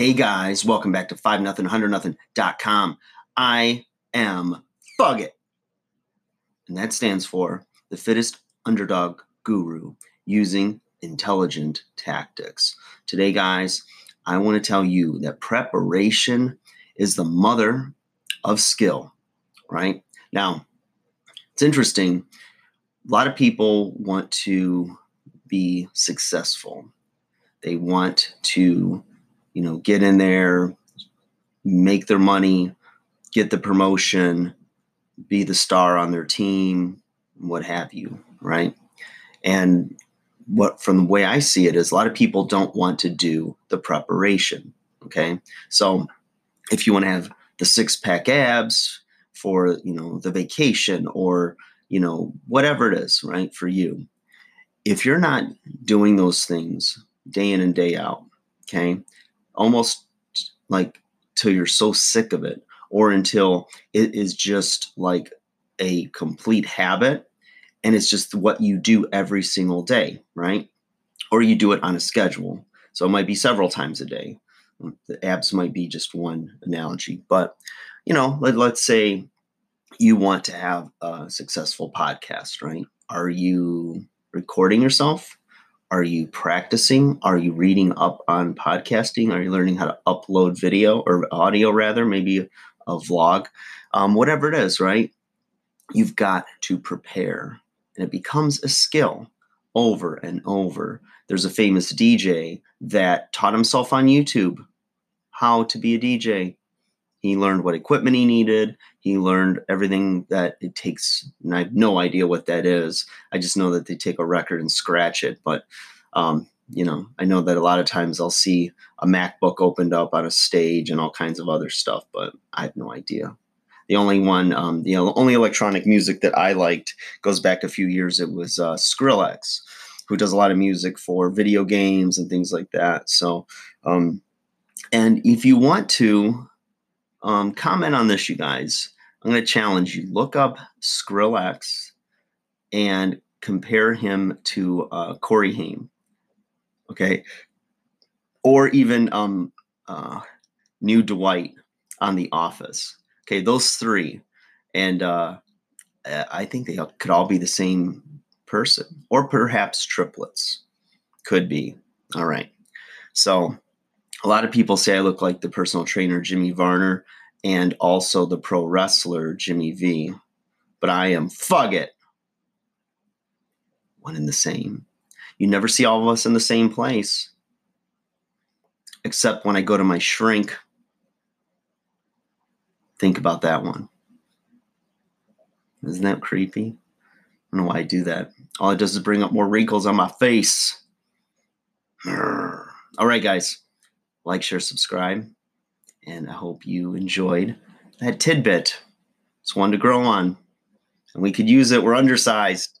Hey guys, welcome back to 5 nothing 100 nothing.com. I am Fuggit. And that stands for the fittest underdog guru using intelligent tactics. Today, guys, I want to tell you that preparation is the mother of skill, right? Now, it's interesting. A lot of people want to be successful. They want to you know, get in there, make their money, get the promotion, be the star on their team, what have you, right? And what from the way I see it is a lot of people don't want to do the preparation. Okay. So if you want to have the six pack abs for, you know, the vacation or, you know, whatever it is, right, for you, if you're not doing those things day in and day out, okay, almost like till you're so sick of it or until it is just like a complete habit and it's just what you do every single day, right? Or you do it on a schedule. So it might be several times a day. The abs might be just one analogy, but you know, let, let's say you want to have a successful podcast, right? Are you recording yourself? Are you practicing? Are you reading up on podcasting? Are you learning how to upload video or audio, rather, maybe a vlog? Um, whatever it is, right? You've got to prepare, and it becomes a skill over and over. There's a famous DJ that taught himself on YouTube how to be a DJ. He learned what equipment he needed. He learned everything that it takes. And I have no idea what that is. I just know that they take a record and scratch it. But, um, you know, I know that a lot of times I'll see a MacBook opened up on a stage and all kinds of other stuff, but I have no idea. The only one, um, the only electronic music that I liked goes back a few years. It was uh, Skrillex, who does a lot of music for video games and things like that. So, um, and if you want to, um, comment on this, you guys. I'm going to challenge you. Look up Skrillex and compare him to uh, Corey Haim. Okay. Or even um, uh, New Dwight on The Office. Okay. Those three. And uh, I think they could all be the same person, or perhaps triplets. Could be. All right. So a lot of people say I look like the personal trainer Jimmy Varner and also the pro wrestler Jimmy V, but I am Fuggit. One in the same. You never see all of us in the same place, except when I go to my shrink. Think about that one. Isn't that creepy? I don't know why I do that. All it does is bring up more wrinkles on my face. All right, guys like, share, subscribe. And I hope you enjoyed that tidbit. It's one to grow on. And we could use it. We're undersized.